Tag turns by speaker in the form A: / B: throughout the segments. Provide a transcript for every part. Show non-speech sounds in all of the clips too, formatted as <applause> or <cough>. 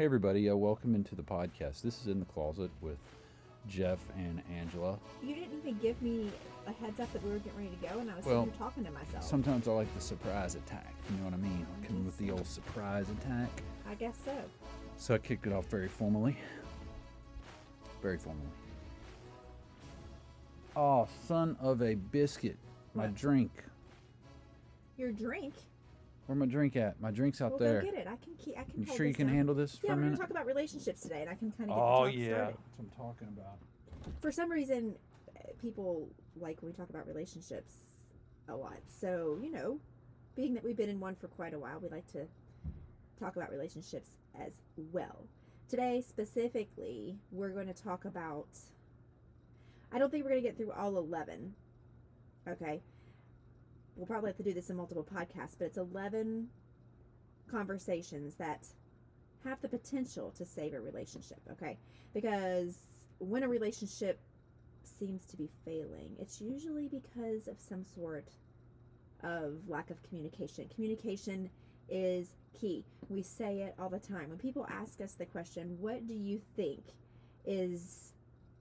A: Hey, everybody, uh, welcome into the podcast. This is In the Closet with Jeff and Angela.
B: You didn't even give me a heads up that we were getting ready to go, and I was
A: Well,
B: sitting here talking to myself.
A: Sometimes I like the surprise attack, you know what I mean? I come with the old surprise attack.
B: I guess so.
A: So I kicked it off very formally. Very formally. Oh, son of a biscuit. My
B: What?
A: drink.
B: Your drink.
A: Where my drink at? My drink's out
B: well,
A: there.
B: go get it. I can keep. I can.
A: You sure you can
B: down.
A: handle this
B: Yeah,
A: for a
B: we're gonna talk about relationships today, and I can kind of get
A: oh, yeah.
B: started.
A: That's what I'm talking about.
B: For some reason, uh, people like when we talk about relationships a lot. So you know, being that we've been in one for quite a while, we like to talk about relationships as well. Today, specifically, we're going to talk about. I don't think we're going to get through all 11. Okay. We'll probably have to do this in multiple podcasts, but it's 11 conversations that have the potential to save a relationship, okay? Because when a relationship seems to be failing, it's usually because of some sort of lack of communication. Communication is key. We say it all the time. When people ask us the question, what do you think is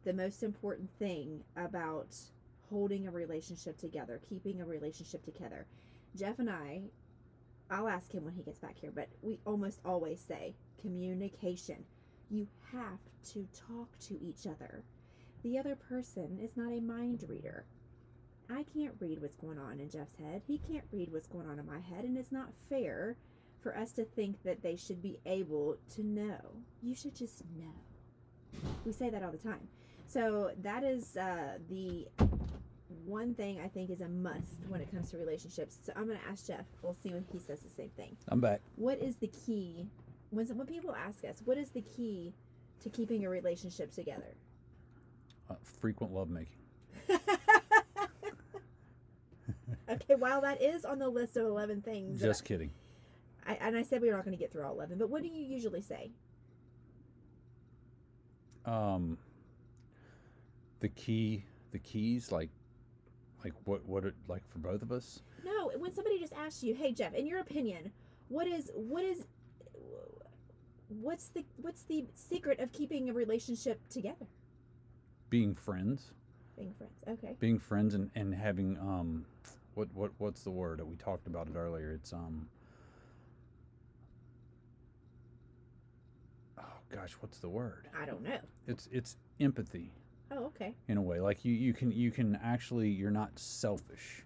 B: the most important thing about holding a relationship together, keeping a relationship together? Jeff and I, I'll ask him when he gets back here, but we almost always say communication. You have to talk to each other. The other person is not a mind reader. I can't read what's going on in Jeff's head. He can't read what's going on in my head, and it's not fair for us to think that they should be able to know. You should just know. We say that all the time. So that is uh, the one thing I think is a must when it comes to relationships. So I'm going to ask Jeff. We'll see when he says the same thing.
A: I'm back.
B: What is the key when when people ask us what is the key to keeping a relationship together?
A: Uh, frequent lovemaking. <laughs>
B: okay, while that is on the list of 11 things,
A: Just kidding.
B: I, and I said we were not going to get through all 11, but what do you usually say?
A: um the key the keys like like what what it like for both of us
B: No, when somebody just asks you, "Hey Jeff, in your opinion, what is what is what's the what's the secret of keeping a relationship together?"
A: being friends
B: Being friends. Okay.
A: being friends and and having um what what what's the word we talked about it earlier it's um oh gosh what's the word
B: I don't know.
A: it's it's empathy
B: Oh, okay.
A: in a way like you you can you can actually you're not selfish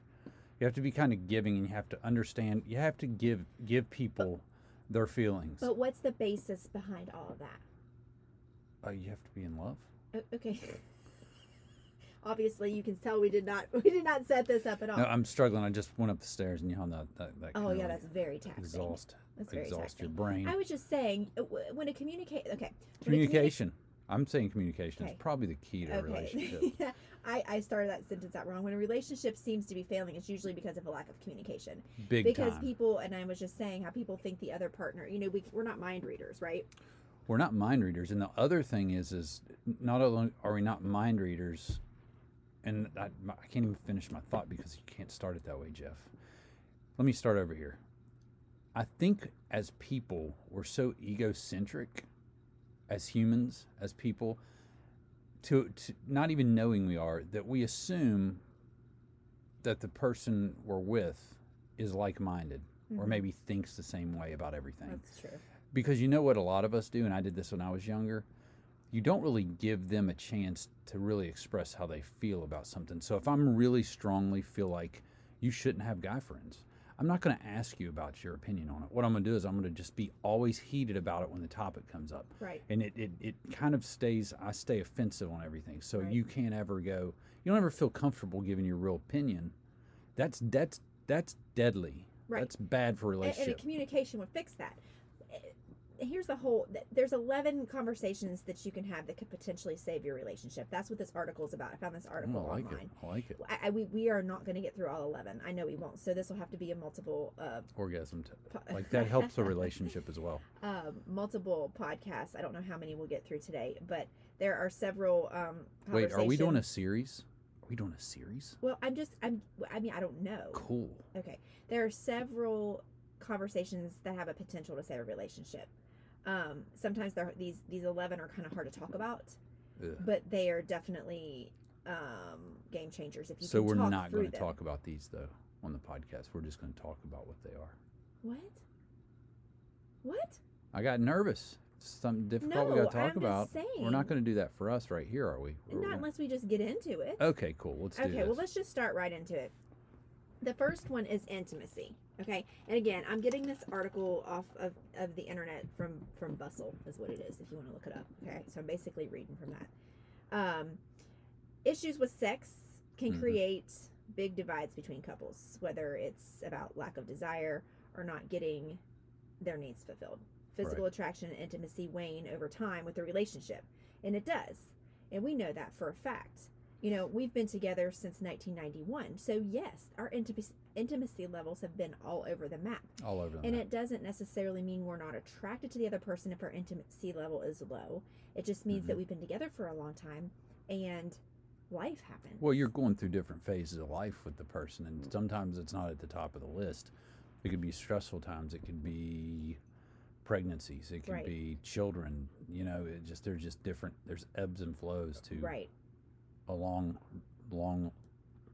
A: you have to be kind of giving and you have to understand you have to give give people their feelings
B: But what's the basis behind all of that?
A: uh, you have to be in love
B: O- okay. <laughs> Obviously, you can tell we did not <laughs> we did not set this up at all.
A: No, I'm struggling. I just went up the stairs and you know that that, that
B: oh yeah, that's very taxing.
A: exhaust
B: That's very
A: exhaust your brain.
B: I was just saying uh, when a communicate okay when a communi-
A: communication. I'm saying communication
B: Okay.
A: is probably the key to a relationship. <laughs>
B: Okay. I, I started that sentence out wrong. When a relationship seems to be failing, it's usually because of a lack of communication.
A: Big
B: because
A: time.
B: people, and I was just saying how people think the other partner, you know, we, we're not mind readers, right?
A: We're not mind readers, and the other thing is, is not only are we not mind readers, and I, I can't even finish my thought because you can't start it that way, Jeff. Let me start over here. I think as people, we're so egocentric, as humans, as people, to, to not even knowing we are, that we assume that the person we're with is like minded or
B: Mhm.
A: maybe thinks the same way about everything
B: That's true.
A: because you know what a lot of us do and i did this when i was younger you don't really give them a chance to really express how they feel about something so if i'm really strongly feel like you shouldn't have guy friends i'm not going to ask you about your opinion on it what i'm going to do is i'm going to just be always heated about it when the topic comes up
B: Right.
A: and it, it, it kind of stays i stay offensive on everything so
B: Right.
A: you can't ever go you don't ever feel comfortable giving your real opinion that's that's that's deadly
B: Right.
A: that's bad for a
B: And, and communication would fix that. Here's the whole. There's 11 conversations that you can have that could potentially save your relationship. That's what this article is about. I found this
A: Oh,
B: article
A: I like
B: online.
A: it. I like it.
B: I, I, we, we are not going to get through all 11. I know we won't. So this will have to be a multiple uh,
A: Orgasm, t- <laughs> like that helps a relationship as well. <laughs>
B: um, multiple podcasts. I don't know how many we'll get through today, but there are several. Um,
A: Wait, are we doing a series? Are we doing a series?
B: Well, I'm just. I'm. I mean, I don't know.
A: Cool.
B: Okay, there are several conversations that have a potential to save a relationship. Um, sometimes they're, these these eleven are kind of hard to talk about,
A: Ugh.
B: but they are definitely um, game changers if you.
A: So we're not going to talk about these though on the podcast. We're just going to talk about what they are.
B: What? What?
A: I got nervous. Something difficult we
B: No,
A: got to talk
B: I'm
A: about. We're not going to do that for us right here, are we? We're-
B: Not
A: we're-
B: unless we just get into it.
A: Okay, cool. Let's do
B: Okay,
A: this.
B: well, let's just start right into it. The first one is intimacy. Okay, and again, I'm getting this article off of, of the internet from from Bustle, is what it is. If you want to look it up. Okay, so I'm basically reading from that. Um, issues with sex can
A: Mhm.
B: create big divides between couples, whether it's about lack of desire or not getting their needs fulfilled. Physical attraction and intimacy wane over time with the relationship, and it does, and we know that for a fact you know, we've been together since 1991. So, yes, our intimacy, intimacy levels have been all over the map.
A: All over the
B: And
A: map.
B: it doesn't necessarily mean we're not attracted to the other person if our intimacy level is low. It just means that
A: Mhm.
B: we've been together for a long time and life happens.
A: Well, you're going through different phases of life with the person, and sometimes it's not at the top of the list. It could be stressful times. It could be pregnancies. It could
B: Right.
A: be children. You know, it just there's just different. There's ebbs and flows to
B: Right.
A: a long, long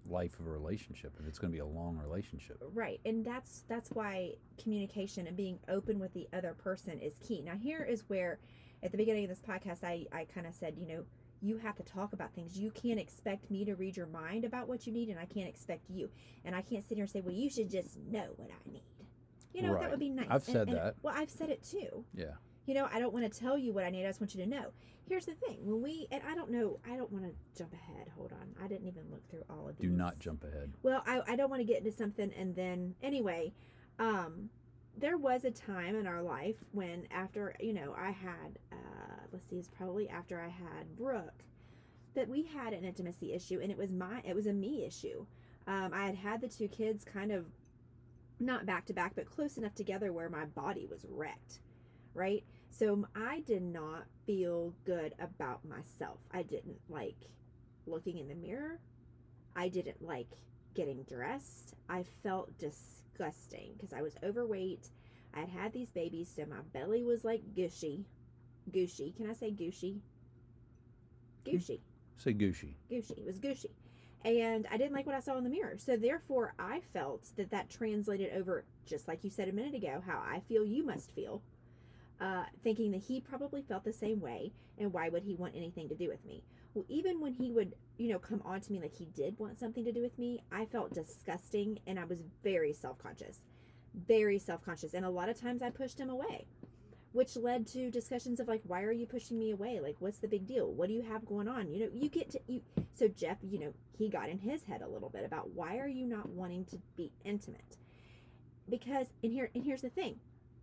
A: life of a relationship. If it's going to be a long relationship,
B: Right. And that's that's why communication and being open with the other person is key. Now here is where at the beginning of this podcast I, I kind of said, you know, you have to talk about things. You can't expect me to read your mind about what you need and I can't expect you. And I can't sit here and say, Well, you should just know what I need. You know, that would be nice.
A: I've
B: And-
A: said
B: and-
A: that.
B: Well, I've said it too.
A: yeah.
B: You know, I don't want to tell you what I need. I just want you to know. Here's the thing: when we and I don't know, I don't want to jump ahead. Hold on, I didn't even look through all of these.
A: Do not jump ahead.
B: Well, I, I don't want to get into something and then anyway, um, there was a time in our life when after you know I had uh, let's see, it's probably after I had Brooke that we had an intimacy issue and it was my it was a me issue. Um, I had had the two kids kind of not back to back but close enough together where my body was wrecked, right? So I did not feel good about myself. I didn't like looking in the mirror. I didn't like getting dressed. I felt disgusting because I was overweight. I had had these babies, so my belly was like gushy. Gushy. Can I say gushy? Gushy.
A: Say Gucci.
B: Gushy. It was gushy. And I didn't like what I saw in the mirror. So therefore, I felt that that translated over, just like you said a minute ago, how I feel you must feel. Uh, thinking that he probably felt the same way, and why would he want anything to do with me? Well, even when he would, you know, come on to me like he did want something to do with me, I felt disgusting and I was very self conscious. Very self conscious. And a lot of times I pushed him away, which led to discussions of like, why are you pushing me away? Like, what's the big deal? What do you have going on? You know, you get to, you, so Jeff, you know, he got in his head a little bit about why are you not wanting to be intimate? Because, and here, and here's the thing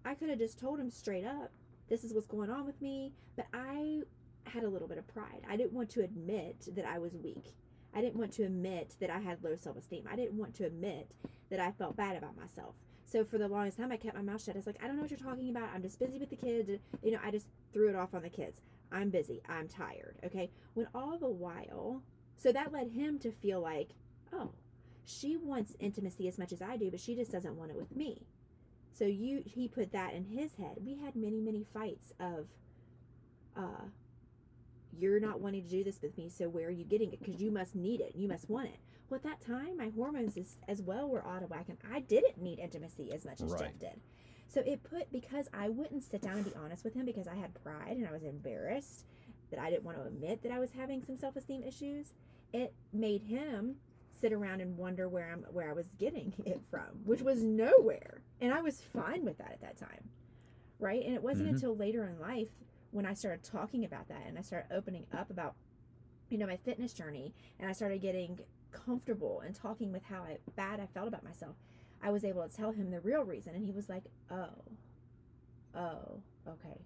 B: I could have just told him straight up, this is what's going on with me, but I had a little bit of pride. I didn't want to admit that I was weak. I didn't want to admit that I had low self esteem. I didn't want to admit that I felt bad about myself. So for the longest time, I kept my mouth shut. It's like, I don't know what you're talking about. I'm just busy with the kids. You know, I just threw it off on the kids. I'm busy. I'm tired. Okay. When all the while, so that led him to feel like, oh, she wants intimacy as much as I do, but she just doesn't want it with me. So you he put that in his head. We had many, many fights of uh you're not wanting to do this with me, so where are you getting it? Because you must need it. You must want it. Well, at that time, my hormones is, as well were out of whack, and I didn't need intimacy as much as Jeff did. So it put because I wouldn't sit down and be honest with him because I had pride and I was embarrassed that I didn't want to admit that I was having some self esteem issues. It made him sit around and wonder where I'm where I was getting <laughs> it from, which was nowhere. And I was fine with that at that time. Right? And it wasn't
A: Mhm.
B: until later in life when I started talking about that and I started opening up about you know my fitness journey and I started getting comfortable and talking with how I, bad I felt about myself. I was able to tell him the real reason and he was like, "Oh. Oh, okay."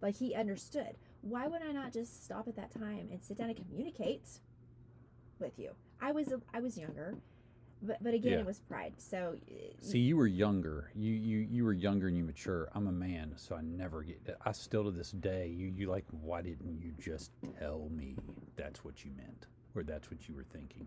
B: Like he understood. Why would I not just stop at that time and sit down and communicate with you? I was I was younger, but but again,
A: Yeah.
B: it was pride. So uh,
A: See, you were younger. You you you were younger and you mature. I'm a man, so I never get. I still to this day. You you like. Why didn't you just tell me that's what you meant, or that's what you were thinking?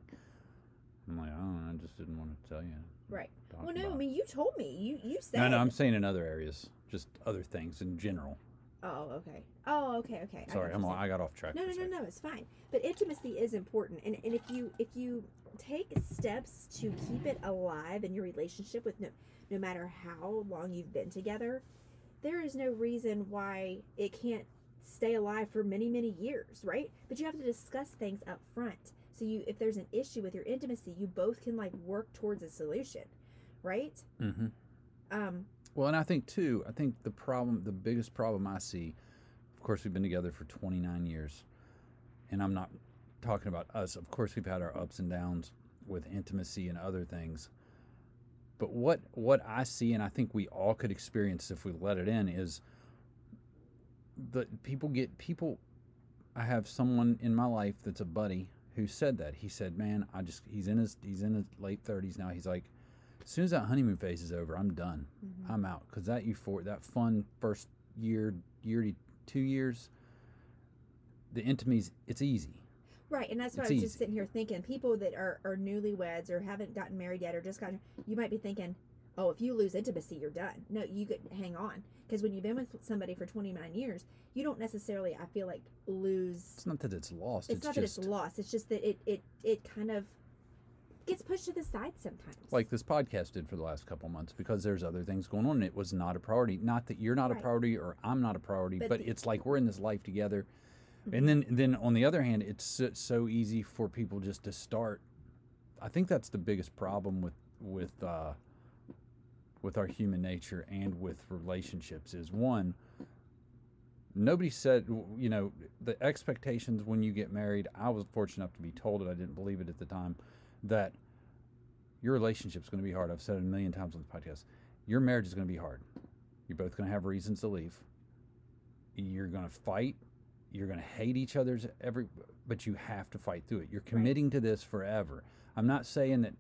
A: I'm like, I don't know. I just didn't want to tell you.
B: right. Well, no, I mean you told me. You you said
A: no, no. I'm saying in other areas, just other things in general.
B: Oh, okay. Oh, okay, okay.
A: Sorry, all,
B: you're
A: I got off track.
B: No, no, no, no. It's fine. But intimacy is important, and and if you if you take steps to keep it alive in your relationship with no no matter how long you've been together, there is no reason why it can't stay alive for many many years, right? But you have to discuss things up front. So you if there's an issue with your intimacy, you both can like work towards a solution, right?
A: Mm-hmm.
B: Um,
A: Well, and I think too, I think the problem, the biggest problem I see, of course, we've been together for 29 years, and I'm not talking about us. Of course, we've had our ups and downs with intimacy and other things. But what what I see, and I think we all could experience if we let it in, is the people get people. I have someone in my life that's a buddy who said that. He said, "Man, I just he's in his he's in his late 30s now. He's like, as soon as that honeymoon phase is over, I'm done.
B: mhm.
A: I'm out because that euphor that fun first year, year to two years, the intimacy, it's easy.
B: Right, and that's why
A: It's
B: I was just sitting here thinking people that are, are newlyweds or haven't gotten married yet or just gotten, you might be thinking, oh, if you lose intimacy, you're done. No, you could hang on because when you've been with somebody for 29 years, you don't necessarily, I feel like, lose.
A: It's not that it's lost.
B: It's,
A: It's,
B: not
A: just
B: that it's lost. It's just that it it it kind of gets pushed to the side sometimes.
A: like this podcast did for the last couple months because there's other things going on. and It was not a priority. Not that you're not
B: Right.
A: a priority or I'm not a priority,
B: But
A: but,
B: the-
A: it's like we're in this life together.
B: Mhm.
A: And then then on the other hand, it's so, so easy for people just to start. I think that's the biggest problem with with uh, with our human nature and with relationships is one. Nobody said, you know, the expectations when you get married. I was fortunate enough to be told it. I didn't believe it at the time that your relationship's going to be hard. I've said it a million times on the podcast. Your marriage is going to be hard. You're both going to have reasons to leave. You're going to fight. You're going to hate each other's every, but you have to fight through it. You're committing to this forever. I'm not saying that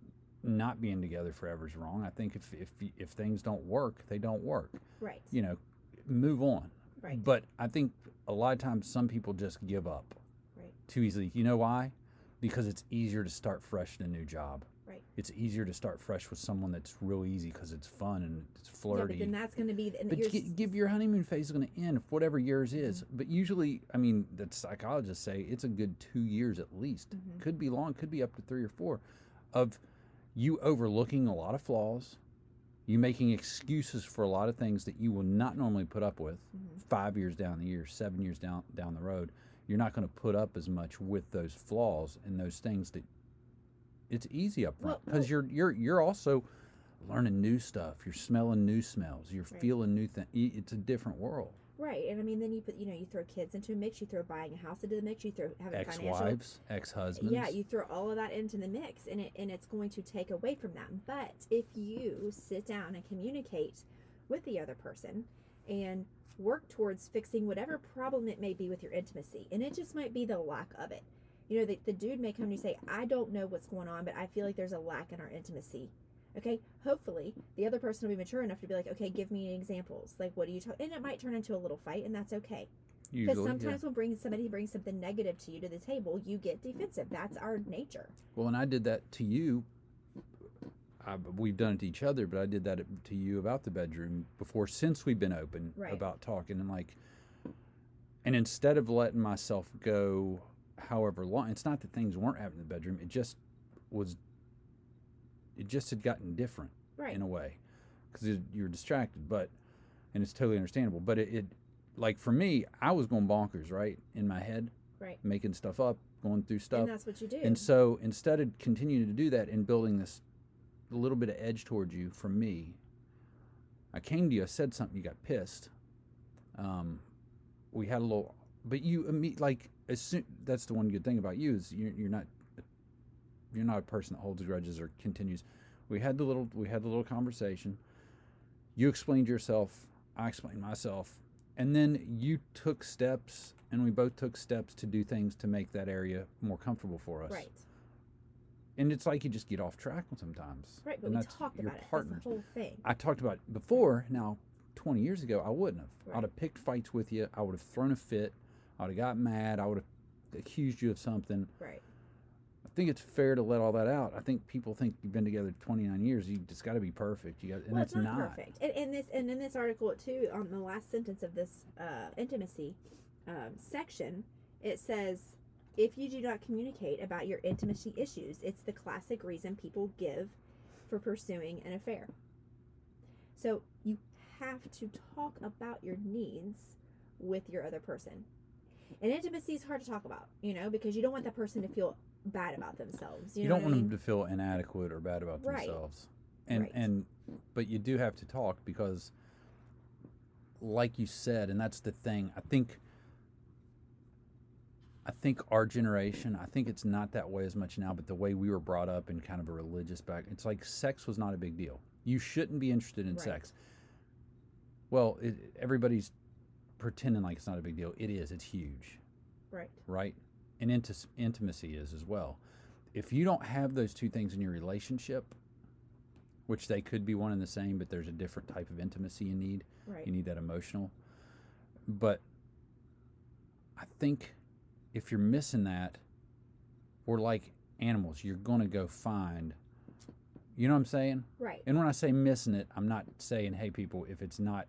A: not being together forever is wrong. I think if if if things don't work, they don't work.
B: right,
A: You know, move on.
B: right,
A: But I think a lot of times some people just give up
B: right,
A: too easily. You know why? Because it's easier to start fresh in a new job.
B: right.
A: It's easier to start fresh with someone that's real easy because it's fun and it's flirty.
B: Yeah, but then that's going to be. And
A: but gi- give your honeymoon phase is going to end, whatever yours is. But usually, I mean, the psychologists say it's a good two years at least.
B: Mhm.
A: Could be long, could be up to three or four, of you overlooking a lot of flaws, you making excuses for a lot of things that you will not normally put up with.
B: Mhm.
A: Five years down the year, seven years down down the road, you're not going to put up as much with those flaws and those things that it's easy up front because
B: well-
A: you're you're you're also learning new stuff. You're smelling new smells. You're
B: Right.
A: feeling new things. It's a different world.
B: Right, and I mean, then you put, you know, you throw kids into a mix, you throw buying a house into the mix, you throw having financial
A: Ex-wives, ex-husbands.
B: Yeah, you throw all of that into the mix, and it and it's going to take away from them. But if you sit down and communicate with the other person, and work towards fixing whatever problem it may be with your intimacy, and it just might be the lack of it. You know, the, the dude may come to you and say, "I don't know what's going on, but I feel like there's a lack in our intimacy." Okay, hopefully the other person will be mature enough to be like, "Okay, give me examples. Like, what do you talk?" And it might turn into a little fight, and that's okay. Because sometimes
A: yeah.
B: when bring somebody brings something negative to you to the table, you get defensive. That's our nature.
A: Well, and I did that to you. I, we've done it to each other, but I did that to you about the bedroom before since we've been open
B: Right.
A: about talking and like. And instead of letting myself go, however long, it's not that things weren't happening in the bedroom. It just was. It just had gotten different
B: Right.
A: in a way, because you're distracted. But, and it's totally understandable. But it, it, like for me, I was going bonkers right in my head,
B: Right.
A: making stuff up, going through stuff.
B: And that's what you do.
A: And so instead of continuing to do that and building this little bit of edge towards you from me, I came to you, I said something, you got pissed. Um, we had a little, but you like as soon that's the one good thing about you is you're, you're not you're not a person that holds grudges or continues. We had the little we had the little conversation. You explained yourself, I explained myself, and then you took steps, and we both took steps to do things to make that area more comfortable for us.
B: right.
A: And it's like you just get off track sometimes.
B: Right. But
A: and
B: we talked about it. That's the whole thing.
A: I talked about it before. Now, 20 years ago, I wouldn't have.
B: Right.
A: I'd have picked fights with you. I would have thrown a fit. I would have got mad. I would have accused you of something.
B: Right.
A: I think it's fair to let all that out. I think people think you've been together 29 years. You just got to be perfect. You got, and
B: well,
A: it's
B: it's not,
A: not.
B: perfect. And, and this and in this article too, on the last sentence of this uh, intimacy um, section, it says, if you do not communicate about your intimacy issues, it's the classic reason people give for pursuing an affair. So you have to talk about your needs with your other person. And intimacy is hard to talk about, you know, because you don't want that person to feel bad about themselves. You,
A: You,
B: know
A: don't want
B: I mean?
A: them to feel inadequate or bad about
B: Right.
A: themselves. And
B: Right.
A: and but you do have to talk because like you said and that's the thing. I think I think our generation, I think it's not that way as much now, but the way we were brought up in kind of a religious back, it's like sex was not a big deal. You shouldn't be interested in
B: Right.
A: sex. Well, it, everybody's pretending like it's not a big deal. It is. It's huge
B: Right.
A: right? And inti- intimacy is as well. If you don't have those two things in your relationship, which they could be one and the same, but there's a different type of intimacy you need.
B: Right.
A: You need that emotional. But I think if you're missing that, we're like animals. You're going to go find, you know what I'm saying?
B: Right.
A: And when I say missing it, I'm not saying, hey, people, if it's not,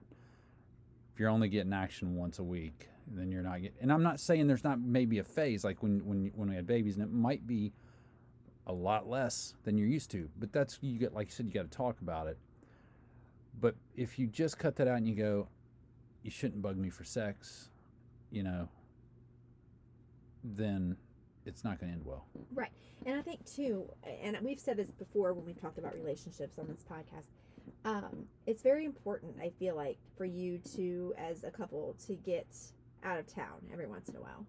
A: if you're only getting action once a week, then you're not getting. And I'm not saying there's not maybe a phase like when when when we had babies, and it might be a lot less than you're used to. But that's you get like you said, you got to talk about it. But if you just cut that out and you go, you shouldn't bug me for sex, you know, then it's not going to end well.
B: Right. And I think too, and we've said this before when we've talked about relationships on this podcast. Um, it's very important, I feel like, for you to, as a couple, to get out of town every once in a while.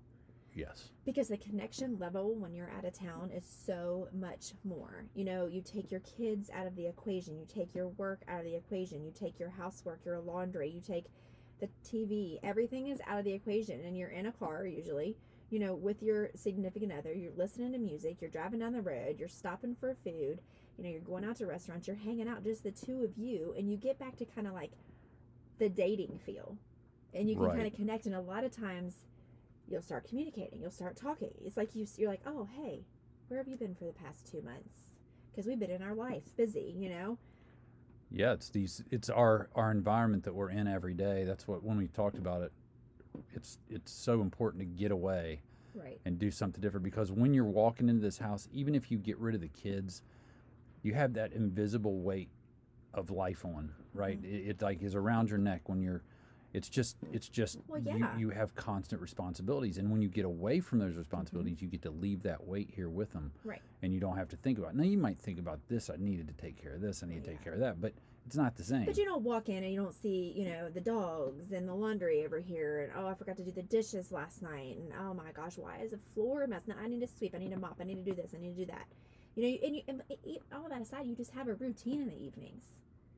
A: Yes.
B: Because the connection level when you're out of town is so much more. You know, you take your kids out of the equation, you take your work out of the equation, you take your housework, your laundry, you take the TV, everything is out of the equation, and you're in a car usually, you know, with your significant other, you're listening to music, you're driving down the road, you're stopping for food, you know, you're going out to restaurants, you're hanging out, just the two of you, and you get back to kind of like the dating feel. And you can
A: Right.
B: kind of connect, and a lot of times you'll start communicating, you'll start talking. It's like you, you're like, oh, hey, where have you been for the past two months? Because we've been in our life, busy, you know?
A: Yeah, it's these. It's our our environment that we're in every day. That's what when we talked about it. It's it's so important to get away
B: Right.
A: and do something different because when you're walking into this house, even if you get rid of the kids, you have that invisible weight of life on. Right.
B: Mm-hmm.
A: It, it like is around your neck when you're. It's just it's just
B: Well,
A: you,
B: yeah.
A: you have constant responsibilities, and when you get away from
B: Mm-hmm.
A: those responsibilities, you get to leave that weight here with them
B: Right.
A: and you don't have to think about. It. Now you might think about this. I needed to take care of this. I need to take care of that. But it's not the same.
B: But you don't walk in and you don't see, you know, the dogs and the laundry over here, and oh, I forgot to do the dishes last night, and oh my gosh, why is the floor a mess? Now I need to sweep, I need to mop, I need to do this, I need to do that. You know, and, you, and all that aside, you just have a routine in the evenings.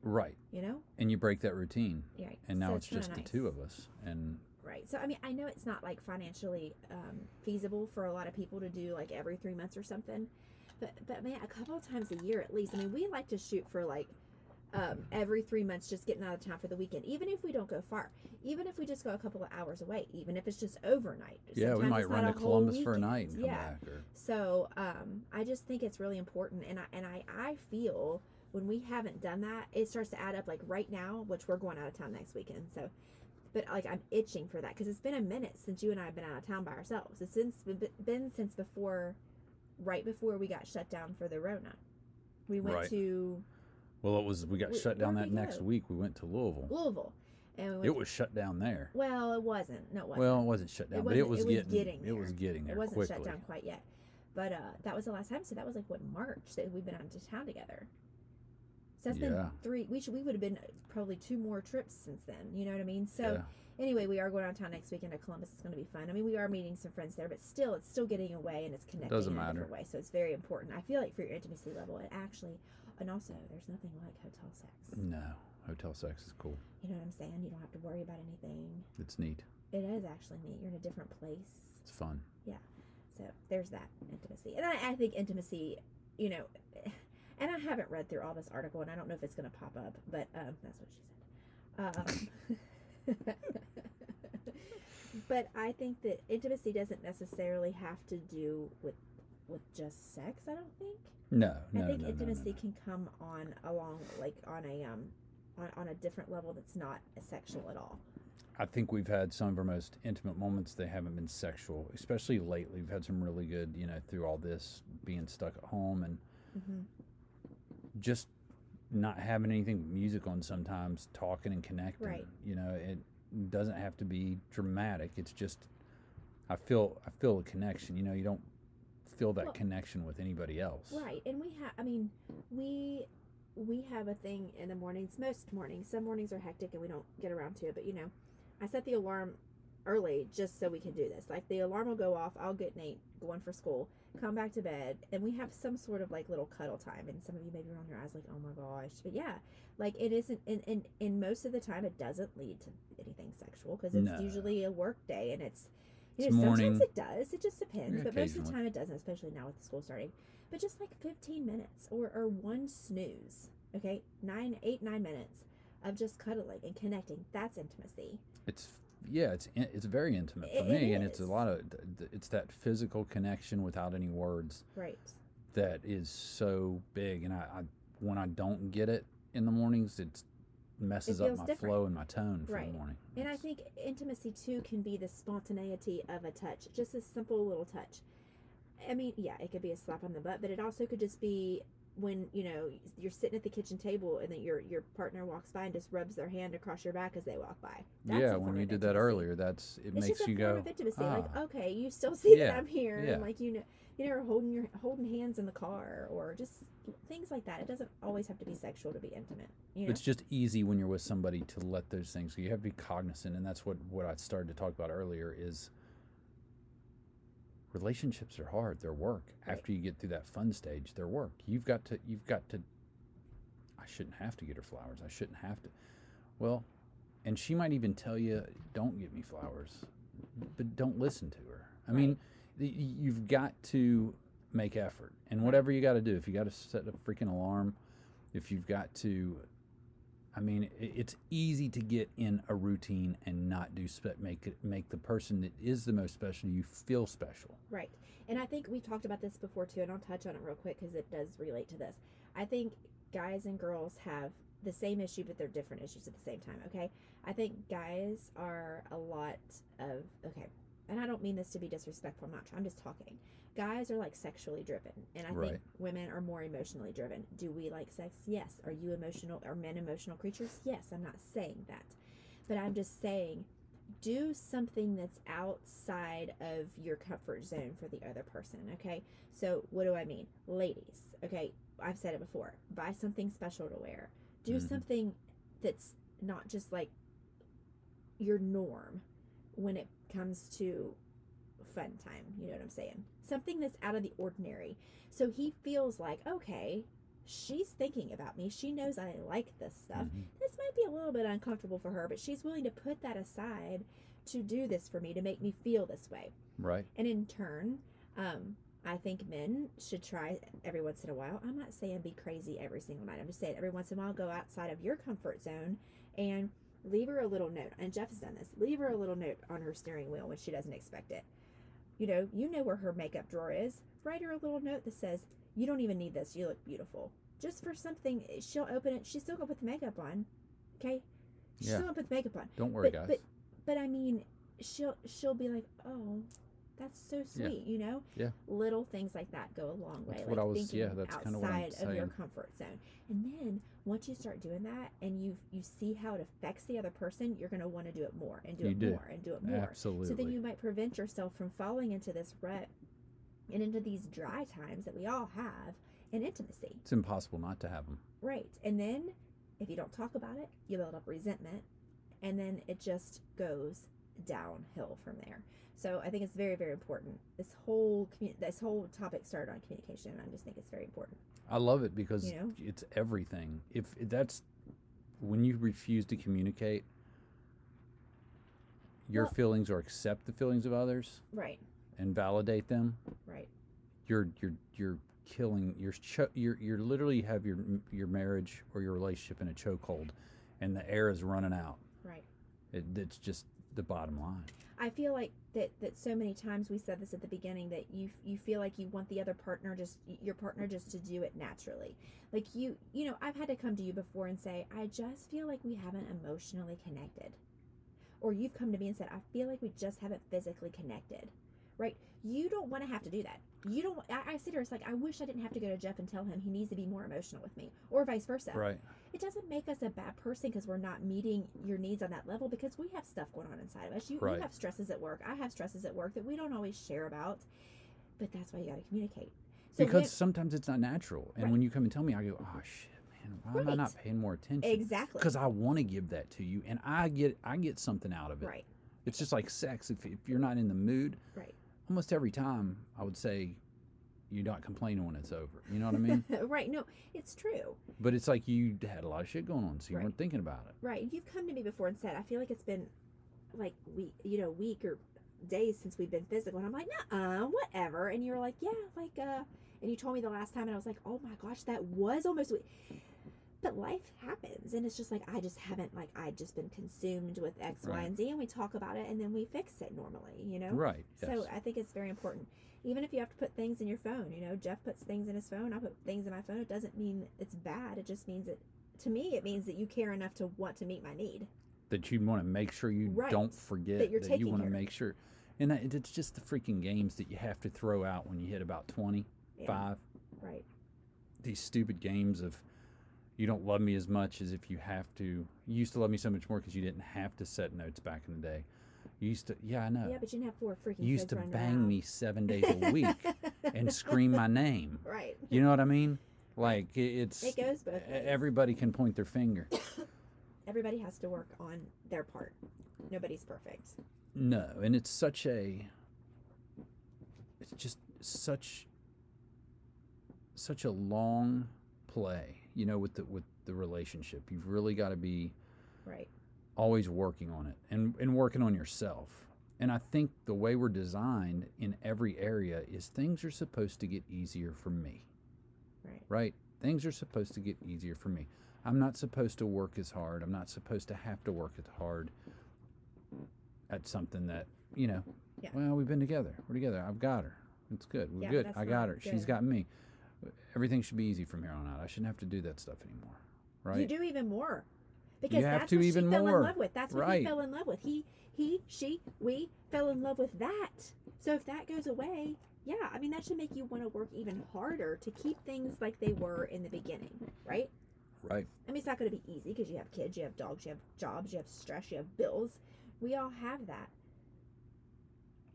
A: Right,
B: You know,
A: and you break that routine,
B: yeah.
A: and now
B: so
A: it's
B: kinda
A: just
B: nice.
A: the two of us. And
B: Right. So I mean, I know it's not like financially um, feasible for a lot of people to do like every three months or something, but but man, a couple of times a year at least. I mean, we like to shoot for like um, every three months, just getting out of town for the weekend. Even if we don't go far, even if we just go a couple of hours away, even if it's just overnight.
A: yeah, we might run to Columbus for a night and come
B: yeah.
A: back. Or
B: So um, I just think it's really important, and I and I I feel when we haven't done that, it starts to add up. Like right now, which we're going out of town next weekend, so. But like I'm itching for that because it's been a minute since you and I have been out of town by ourselves. It's since been since before, right before we got shut down for the Rona. We went
A: Right.
B: to
A: well, it was we got
B: Wh-
A: shut down that next
B: go?
A: week. We went to Louisville.
B: Louisville, and we
A: It was shut down there.
B: well, it wasn't. No, it wasn't.
A: Well, it wasn't shut
B: It
A: down, but it was,
B: it was
A: getting,
B: getting
A: it was getting there
B: it wasn't
A: quickly.
B: shut down quite yet. But uh, that was the last time. So that was like what March that we've been out of town together. So that's
A: Yeah.
B: been three. We should we would have been uh, probably two more trips since then. You know what I mean? So
A: yeah.
B: anyway, we are going out of town next weekend to Columbus. It's going to be fun. I mean, we are meeting some friends there, but still, it's still getting away and it's connecting
A: Doesn't
B: in a different way. So it's very important. I feel like for your intimacy level, it actually, and also, there's nothing like hotel sex.
A: No, hotel sex is cool.
B: You know what I'm saying? You don't have to worry about anything.
A: It's neat.
B: It is actually neat. You're in a different place.
A: It's fun. Yeah.
B: So there's that intimacy. And I, I think intimacy, you know, and I haven't read through all this article and I don't know if it's going to pop up, but um, that's what she said. Um, <laughs> but I think that intimacy doesn't necessarily have to do with with just sex. I don't think.
A: No, no,
B: I think
A: no,
B: intimacy
A: no.
B: can come on along like on a um on, on a different level that's not sexual at all.
A: I think we've had some of our most intimate moments. They haven't been sexual, especially lately. We've had some really good, you know, through all this being stuck at home and
B: Mm-hmm.
A: Just not having anything but music on sometimes, talking and connecting.
B: Right.
A: You know, it doesn't have to be dramatic. It's just I feel I feel a connection. You know, you don't feel that
B: Well-
A: connection with anybody else.
B: Right, and we have. I mean, we we have a thing in the mornings. Most mornings. Some mornings are hectic and we don't get around to it. But you know, I set the alarm early just so we can do this. Like the alarm will go off. I'll get Nate going for school. Come back to bed, and we have some sort of like little cuddle time. And some of you maybe roll your eyes like, "Oh my gosh!" But yeah, like it isn't. And and, and most of the time, it doesn't lead to anything sexual because it's
A: No.
B: usually a work day and it's. You know, sometimes it does. It just depends.
A: Yeah,
B: but most of the time, it doesn't, especially now with the school starting but just like 15 minutes or, or one snooze okay nine eight nine minutes of just cuddling and connecting that's intimacy
A: It's yeah, it's it's very intimate for
B: It-
A: me,
B: it
A: and it's a lot of it's that physical connection without any words
B: right
A: that is so big. And I, I when I don't get it in the mornings, it messes up my
B: different.
A: flow and my tone for
B: Right.
A: the morning.
B: and i think intimacy too can be the spontaneity of a touch just a simple little touch i mean yeah it could be a slap on the butt but it also could just be when you know you're sitting at the kitchen table and then your your partner walks by and just rubs their hand across your back as they walk by That's
A: yeah, when you did that earlier, that's it
B: it's
A: makes
B: just a
A: you
B: form
A: go.
B: of intimacy. Like,
A: "Ah."
B: okay, you still see
A: Yeah,
B: that I'm here,
A: yeah.
B: and like you know, you know, holding your holding hands in the car, or just things like that. It doesn't always have to be sexual to be intimate. You know,
A: It's just easy when you're with somebody to let those things. You have to be cognizant, and that's what what I started to talk about earlier. Is relationships are hard. They're work. After you get through that fun stage, they're work. You've got to. You've got to. I shouldn't have to get her flowers. I shouldn't have to. Well, and she might even tell you, "Don't get me flowers," but don't listen to her. I mean, you've got to make effort, and whatever you got to do. If you got to set a freaking alarm, if you've got to I mean, it's easy to get in a routine and not do spe- make it make the person that is the most special you feel special.
B: Right. And I think we've talked about this before too, and I'll touch on it real quick because it does relate to this. I think guys and girls have the same issue, but they're different issues at the same time, okay? I think guys are a lot of, okay, and I don't mean this to be disrespectful, I'm not, I'm just talking. Guys are like sexually driven, and I
A: Right.
B: think women are more emotionally driven. Do we like sex? Yes. Are you emotional? Are men emotional creatures? Yes. I'm not saying that. But I'm just saying do something that's outside of your comfort zone for the other person, okay? So, what do I mean? Ladies, okay, I've said it before. Buy something special to wear. Do
A: Mhm.
B: something that's not just like your norm when it comes to fun time. You know what I'm saying? Something that's out of the ordinary. So he feels like, okay, she's thinking about me. She knows I like this stuff
A: Mhm.
B: this might be a little bit uncomfortable for her, but she's willing to put that aside to do this for me, to make me feel this way.
A: Right?
B: And in turn, um, I think men should try every once in a while. I'm not saying be crazy every single night. I'm just saying every once in a while go outside of your comfort zone and leave her a little note. And Jeff has done this. Leave her a little note on her steering wheel when she doesn't expect it. You know, you know where her makeup drawer is. Write her a little note that says, "You don't even need this. You look beautiful." Just for something, she'll open it. She's still gonna put the makeup on. Okay, she's
A: Yeah.
B: still gonna put the makeup on.
A: Don't worry,
B: but,
A: guys.
B: But but I mean, she'll she'll be like, oh, that's so
A: Yeah.
B: sweet, you know.
A: Yeah.
B: Little things like that go a long way.
A: That's
B: like
A: what I was-
B: thinking
A: yeah, that's
B: outside of your comfort zone. And then once you start doing that, and you you see how it affects the other person, you're gonna want to do it more and do
A: You
B: it
A: do.
B: more and do it more.
A: Absolutely.
B: So then you might prevent yourself from falling into this rut and into these dry times that we all have in intimacy.
A: it's impossible not to have them.
B: Right. And then if you don't talk about it, you build up resentment and then it just goes downhill from there. So I think it's very, very important. This whole commu- this whole topic started on communication, and I just think it's very important.
A: I love it because
B: You know?
A: it's everything. If that's when you refuse to communicate your
B: Well-
A: feelings or accept the feelings of others
B: Right.
A: and validate them,
B: Right.
A: you're you're you're killing you're cho- you're you're literally have your your marriage or your relationship in a chokehold and the air is running out
B: Right.
A: it, it's just the bottom line.
B: I feel like that that so many times we said this at the beginning that you you feel like you want the other partner just your partner just to do it naturally. Like you you know, I've had to come to you before and say, "I just feel like we haven't emotionally connected." Or you've come to me and said, "I feel like we just haven't physically connected." Right? You don't want to have to do that. You don't I, I sit here it's like I wish I didn't have to go to Jeff and tell him he needs to be more emotional with me or vice versa
A: Right.
B: it doesn't make us a bad person because we're not meeting your needs on that level because we have stuff going on inside of us. You,
A: Right.
B: you have stresses at work. I have stresses at work that we don't always share about, but that's why you got to communicate. So
A: because sometimes it's not natural. And
B: Right.
A: when you come and tell me, I go, oh shit, man, why am I not paying more attention?
B: exactly
A: Because I want to give that to you, and I get I get something out of it.
B: right,
A: It's just like sex. If if you're not in the mood,
B: right,
A: almost every time I would say, you're not complaining when it's over. You know what I mean? <laughs>
B: right. No, it's true.
A: but it's like you had a lot of shit going on, so you
B: Right.
A: weren't thinking about it.
B: Right. You've come to me before and said, I feel like it's been like week, you know, week or days since we've been physical. And I'm like, nah, whatever. And you're like, yeah, like, uh, and you told me the last time, and I was like, oh my gosh, that was almost. But life happens, and it's just like I just haven't like I just been consumed with X, Y,
A: Right.
B: and Z, and we talk about it, and then we fix it normally, you know.
A: Right.
B: So. I think it's very important. Even if you have to put things in your phone, you know, Jeff puts things in his phone, I put things in my phone. It doesn't mean it's bad. It just means that, to me, it means that you care enough to want to meet my need.
A: that you want to make sure you
B: Right.
A: don't forget
B: That you're
A: you
B: taking
A: want to make sure and that, it's just the freaking games that you have to throw out when you hit about 25
B: Yeah, right.
A: these stupid games of you don't love me as much as if you have to you used to love me so much more because you didn't have to set notes back in the day you used to yeah i know
B: Yeah, but you didn't have four freaking
A: you used to bang
B: around.
A: me seven days a <laughs> week and scream my name <laughs>
B: right.
A: you know what i mean like it's
B: It goes both ways.
A: everybody can point their finger <coughs>
B: Everybody has to work on their part. Nobody's perfect.
A: No, and it's such a it's just such such a long play, you know, with the with the relationship. You've really got to be
B: Right.
A: always working on it and and working on yourself. And I think the way we're designed in every area is things are supposed to get easier for me.
B: Right.
A: Right? Things are supposed to get easier for me. I'm not supposed to work as hard. I'm not supposed to have to work as hard at something that, you know,
B: Yeah.
A: well, we've been together. We're together. I've got her. It's good. We're
B: Yeah,
A: good. I got her. She's got me. Everything should be easy from here on out. I shouldn't have to do that stuff anymore. Right?
B: You do even more. Because that's what she fell in love with. That's what
A: Right.
B: he fell in love with. He, he, she, we fell in love with that. So if that goes away, yeah, I mean that should make you want to work even harder to keep things like they were in the beginning, right?
A: Right.
B: I mean, it's not going to be easy because you have kids, you have dogs, you have jobs, you have stress, you have bills. We all have that.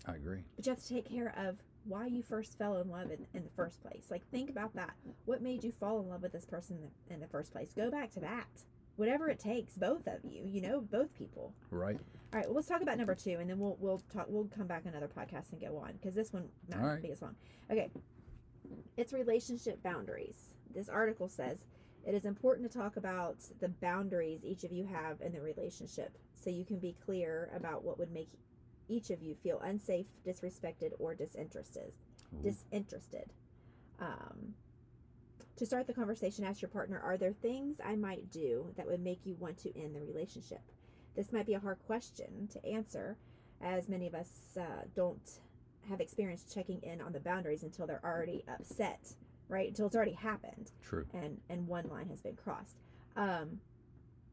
A: I agree.
B: But you have to take care of why you first fell in love in, in the first place. Like, think about that. What made you fall in love with this person in the, in the first place? Go back to that. Whatever it takes, both of you, you know, both people.
A: Right.
B: All right, well, let's talk about number two, and then we'll we'll talk. We'll come back another podcast and go on because this one might
A: right.
B: be as long. Okay, it's relationship boundaries. This article says it is important to talk about the boundaries each of you have in the relationship, so you can be clear about what would make each of you feel unsafe, disrespected, or disinterested.
A: Ooh.
B: Disinterested. Um, to start the conversation, ask your partner, Are there things I might do that would make you want to end the relationship? This might be a hard question to answer, as many of us uh, don't have experience checking in on the boundaries until they're already upset, right? Until it's already happened
A: True.
B: and and one line has been crossed. Um,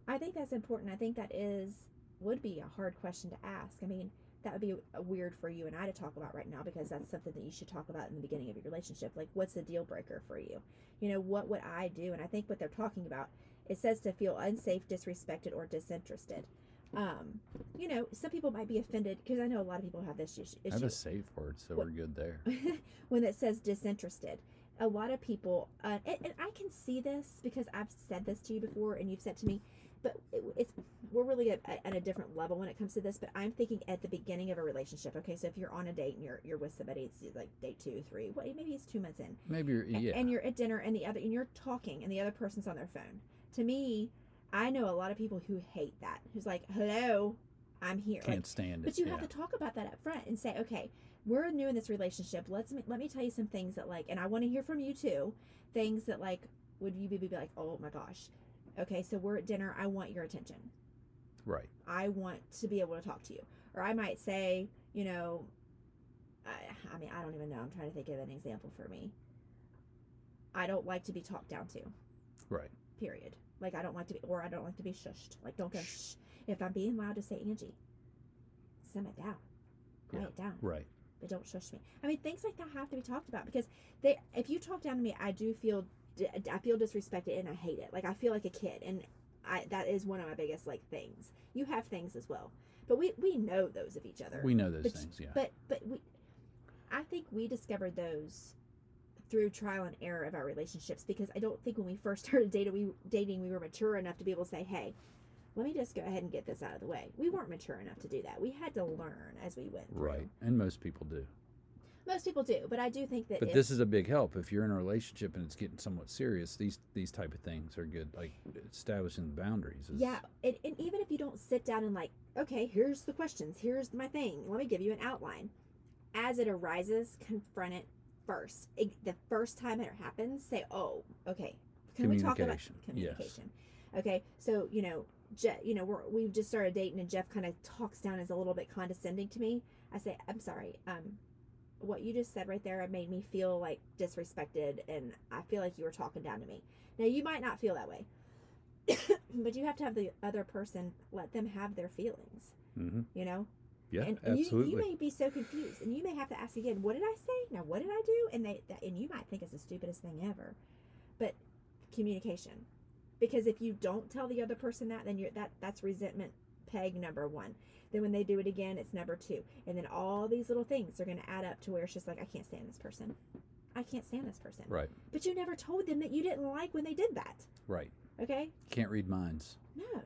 B: I think that's important. I think that is would be a hard question to ask. I mean, that would be weird for you and I to talk about right now because that's something that you should talk about in the beginning of your relationship. Like, what's the deal breaker for you? You know, what would I do? And I think what they're talking about it says to feel unsafe, disrespected, or disinterested. Um, you know, some people might be offended because I know a lot of people have this issue.
A: I have a safe word, so
B: What-
A: we're good there. <laughs>
B: when it says disinterested. A lot of people, uh, and, and I can see this because I've said this to you before, and you've said to me, but it, it's we're really at, at a different level when it comes to this. But I'm thinking at the beginning of a relationship. Okay, so if you're on a date and you're you're with somebody, it's like date two, three, what maybe it's two months in,
A: Maybe you're, yeah.
B: and you're at dinner and the other and you're talking and the other person's on their phone. To me, I know a lot of people who hate that. Who's like, "Hello, I'm here."
A: Can't stand it.
B: but you
A: yeah.
B: have to talk about that up front and say, okay, we're new in this relationship. Let's let me tell you some things that like, and I want to hear from you too. Things that like, would you be, be like, oh my gosh, okay, so we're at dinner. I want your attention.
A: Right.
B: I want to be able to talk to you. Or I might say, you know, I, I mean, I don't even know. I'm trying to think of an example for me. I don't like to be talked down to.
A: Right.
B: Period. Like I don't like to be, or I don't like to be shushed. Like don't go shh. If I'm being loud, just say Angie. Sim it down. Quiet
A: Yeah.
B: down.
A: Right.
B: But don't shush me. I mean, things like that have to be talked about because they. If you talk down to me, I do feel. I feel disrespected and I hate it. Like I feel like a kid, and I that is one of my biggest like things. You have things as well, but we we know those of each other.
A: We know those
B: But-
A: things. Yeah.
B: But but we, I think we discovered those through trial and error of our relationships because I don't think when we first <laughs> started dating we dating we were mature enough to be able to say, hey, let me just go ahead and get this out of the way. We weren't mature enough to do that. We had to learn as we went. through.
A: right. And most people do.
B: Most people do, but I do think that
A: But
B: if-
A: this is a big help if you're in a relationship and it's getting somewhat serious. These these type of things are good. Like establishing the boundaries. Is,
B: Yeah, and, and even if you don't sit down and like, okay, here's the questions, here's my thing, let me give you an outline. As it arises, confront it first. It, the first time it happens, say, oh, okay, can we talk about
A: Communication, yes.
B: Okay, so you know, Je- you know, we're, we've just started dating, and Jeff kind of talks down as a little bit condescending to me. I say, I'm sorry, um, what you just said right there it made me feel like disrespected, and I feel like you were talking down to me. Now you might not feel that way. <coughs> but you have to have the other person let them have their feelings
A: hmm
B: you know
A: Yeah.
B: and, and you,
A: absolutely.
B: you may be so confused and you may have to ask again what did i say now what did i do and they that, and you might think it's the stupidest thing ever but communication because if you don't tell the other person that then you're that that's resentment peg number one then when they do it again it's number two and then all these little things are going to add up to where it's just like i can't stand this person i can't stand this person
A: right.
B: but you never told them that you didn't like when they did that
A: Right.
B: okay
A: Can't read minds.
B: no.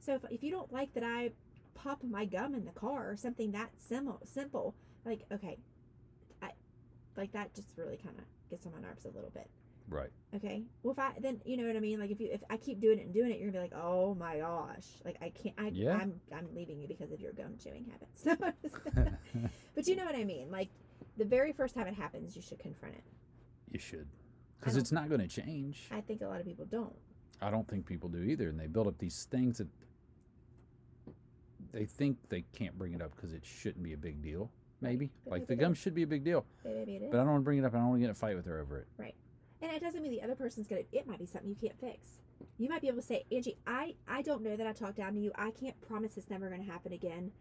B: So if, if you don't like that I pop my gum in the car or something that simple, simple, like okay, I like that just really kind of gets on my nerves a little bit.
A: Right.
B: Okay. Well, if I then you know what I mean. Like if you if I keep doing it and doing it, you're gonna be like, oh my gosh, like I can't. I,
A: Yeah.
B: I'm I'm leaving you because of your gum chewing habits. <laughs> <laughs> but you know what I mean. Like the very first time it happens, you should confront it.
A: you should. Because it's not going to change.
B: I think a lot of people don't.
A: I don't think people do either, and they build up these things that they think they can't bring it up because it shouldn't be a big deal. Maybe
B: But
A: like
B: maybe
A: the gum
B: is.
A: should be a big deal,
B: But maybe it is.
A: but I don't want to bring it up. I don't want to get in a fight with her over it.
B: And it doesn't mean the other person's gonna. It might be something you can't fix. You might be able to say, Angie, I I don't know that I talked down to you. I can't promise it's never gonna happen again.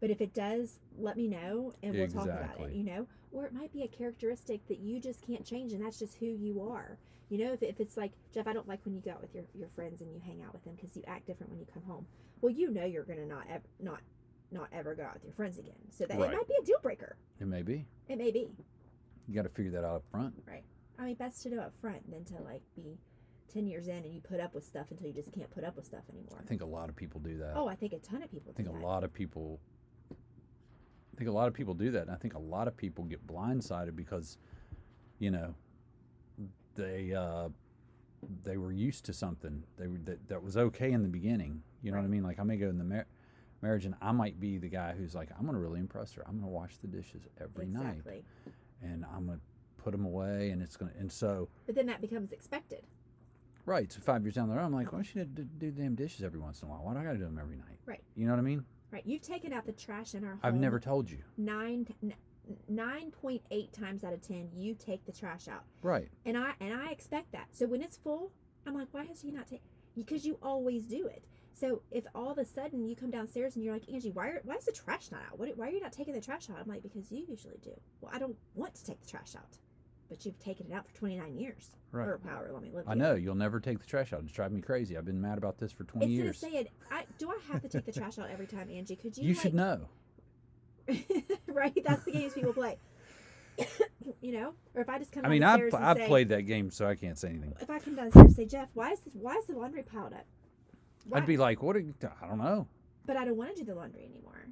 B: But if it does, let me know and we'll talk about it. You know, or it might be a characteristic that you just can't change, and that's just who you are. You know, if, if it's like Jeff, I don't like when you go out with your, your friends and you hang out with them because you act different when you come home. Well, you know you're gonna not ev- not not ever go out with your friends again. So that
A: Right.
B: it might be a deal breaker.
A: It may be.
B: It may be.
A: You got to figure that out up front.
B: I mean, best to know up front than to like be ten years in and you put up with stuff until you just can't put up with stuff anymore.
A: I think a lot of people do that.
B: Oh, I think a ton of people
A: I think a
B: that.
A: lot of people. I think a lot of people do that, and I think a lot of people get blindsided because, you know, they uh, they were used to something they were, that that was okay in the beginning. You know what I mean? Like I may go in the mar- marriage, and I might be the guy who's like, I'm gonna really impress her. I'm gonna wash the dishes every night, and I'm gonna put them away, and it's gonna. And so,
B: But then that becomes expected.
A: right, so five years down the road, I'm like, why should I do, do the damn dishes every once in a while? Why do I gotta do them every night?
B: Right.
A: You know what I mean?
B: Right. You've taken out the trash in our home.
A: I've never told you.
B: nine nine point eight times out of ten you take the trash out,
A: Right.
B: and I and I expect that. So when it's full, I'm like, why has he not taken? Because you always do it. So if all of a sudden you come downstairs and you're like, Angie, why are, why is the trash not out? What, why are you not taking the trash out? I'm like, because you usually do. Well, I don't want to take the trash out, but you've taken it out for 29 years
A: Right.
B: or however long we lived.
A: I know you'll never take the trash out. It's driving me crazy. I've been mad about this for 20
B: Instead
A: years.
B: of saying, I, do I have to take the trash out every time, Angie? Could you?
A: you should know. <laughs>
B: right? That's the games people play. <coughs> you know, or if I just come.
A: I mean, I've, I've
B: say,
A: played that game, so I can't say anything.
B: If I come downstairs and say, Jeff, why is this, why is the laundry piled up? Why?
A: I'd be like, what? Are you, I don't know.
B: but I don't want to do the laundry anymore,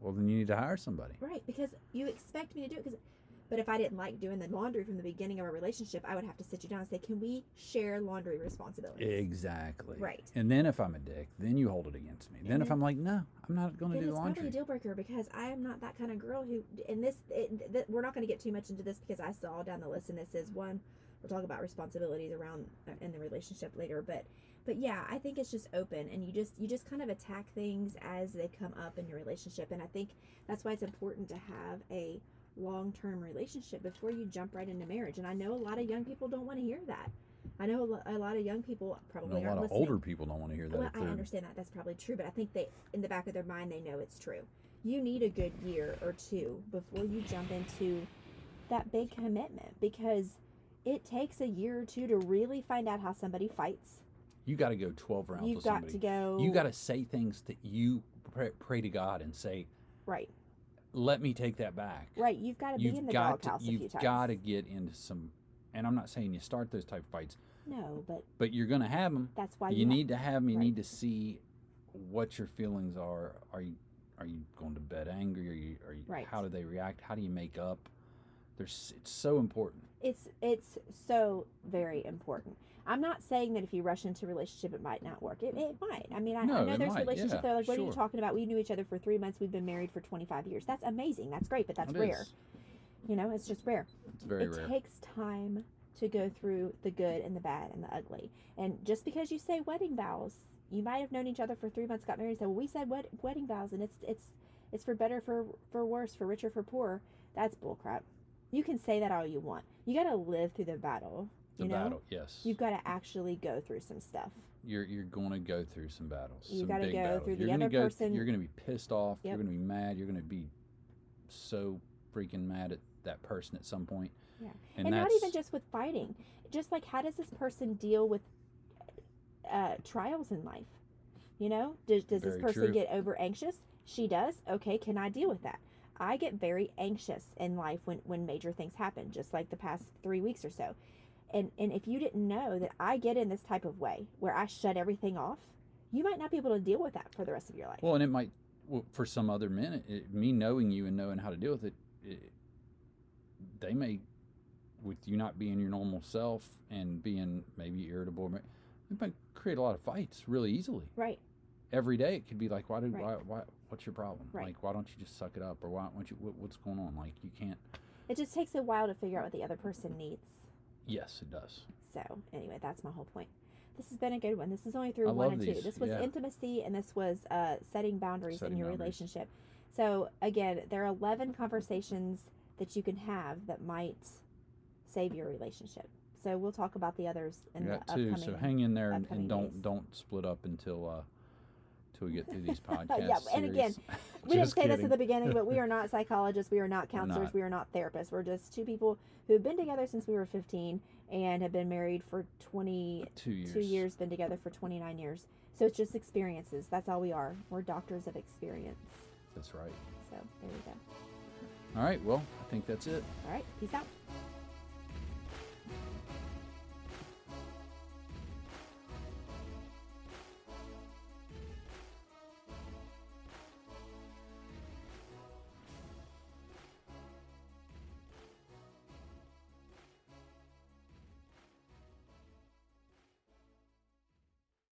A: Well, then you need to hire somebody.
B: right? Because you expect me to do it. Because, but if I didn't like doing the laundry from the beginning of a relationship, I would have to sit you down and say, can we share laundry responsibilities?
A: Exactly.
B: Right.
A: And then if I'm a dick, then you hold it against me.
B: And
A: then if I'm like, no, I'm not going to
B: then
A: do
B: it's probably
A: laundry.
B: a deal breaker because I am not that kind of girl who. And this, it, th- we're not going to get too much into this because I saw down the list and this is one. We'll talk about responsibilities around uh, in the relationship later, but but yeah, I think it's just open and you just you just kind of attack things as they come up in your relationship and I think that's why it's important to have a long-term relationship before you jump right into marriage. And I know a lot of young people don't want to hear that. I know a, lot of young people
A: And
B: probably
A: a lot of older people don't want to hear that.
B: Well, I understand that. That's probably true, but I think they, in the back of their mind, they know it's true. You need a good year or two before you jump into that big commitment because it takes a year or two to really find out how somebody fights.
A: You got to go 12 rounds
B: You've got
A: somebody.
B: to go.
A: You got to say things that you pray, pray to God and say,
B: right,
A: "Let me take that back."
B: right. You've got to be
A: You've
B: in the
A: got to,
B: doghouse a few times.
A: you've got to get into some. And I'm not saying you start those type of fights,
B: No, but
A: but you're going to have them.
B: that's why
A: you
B: you,
A: need to have them. You
B: right.
A: need to see what your feelings are. Are you are you going to bed angry? Are you are you?
B: Right.
A: How do they react? How do you make up? There's it's so important.
B: It's it's so very important. I'm not saying that if you rush into a relationship, it might not work. It, it might. I mean, I,
A: No,
B: I know there's
A: might,
B: relationships
A: yeah,
B: that are like, what are you talking about? We knew each other for three months. We've been married for 25 years. That's amazing. That's great, but that's
A: It
B: rare.
A: is.
B: You know, it's just rare.
A: It's very
B: it
A: rare.
B: takes time to go through the good and the bad and the ugly. And just because you say wedding vows, you might have known each other for three months, got married, and said, "Well, we said wed- wedding vows, and it's it's it's for better, for for worse, for richer, for poorer." That's bullcrap. You can say that all you want. You got to live through the battle.
A: The
B: you know,
A: battle, yes.
B: you've got to actually go through some stuff.
A: you're you're going to go through some battles.
B: You got
A: to
B: go
A: battles.
B: through
A: you're gonna
B: other
A: go,
B: person-
A: You're going to be pissed off. You're going to be mad. You're going to be so freaking mad at that person at some point.
B: Yeah.
A: And,
B: and, not even just with fighting just like how does this person deal with uh, trials in life you know does, does this person
A: true.
B: get over anxious she does okay can i deal with that i get very anxious in life when when major things happen just like the past three weeks or so and and if you didn't know that i get in this type of way where i shut everything off you might not be able to deal with that for the rest of your life
A: Well, and it might well, for some other men, it, it- me knowing you and knowing how to deal with it, it, they may, with you not being your normal self and being maybe irritable, it might create a lot of fights really easily.
B: right
A: Every day, it could be like, why did
B: Right.
A: why, why what's your problem?
B: Right.
A: Like, why don't you just suck it up, or why don't you what, what's going on? Like, you can't.
B: it just takes a while to figure out what the other person needs
A: Yes, it does.
B: So anyway, that's my whole point. This has been a good one. This is only through
A: I
B: one and two. This was
A: yeah.
B: intimacy and this was uh, setting boundaries
A: Setting
B: in your
A: boundaries.
B: relationship. So again, there are eleven conversations that you can have that might save your relationship. So we'll talk about the others in
A: We
B: the
A: got two,
B: upcoming.
A: so hang in there and, and don't
B: days.
A: don't split up until uh till we get through these podcasts. <laughs>
B: Yeah, and again, we <laughs> didn't say this at the beginning, but we are <laughs> not psychologists. We are not counselors.
A: not.
B: We are not therapists. We're just two people who have been together since we were 15 and have been married for
A: 22 years.
B: two years, been together for 29 years. So it's just experiences. That's all we are. We're doctors of experience.
A: That's right.
B: So there we go.
A: All right. Well, I think that's it.
B: All right. Peace out.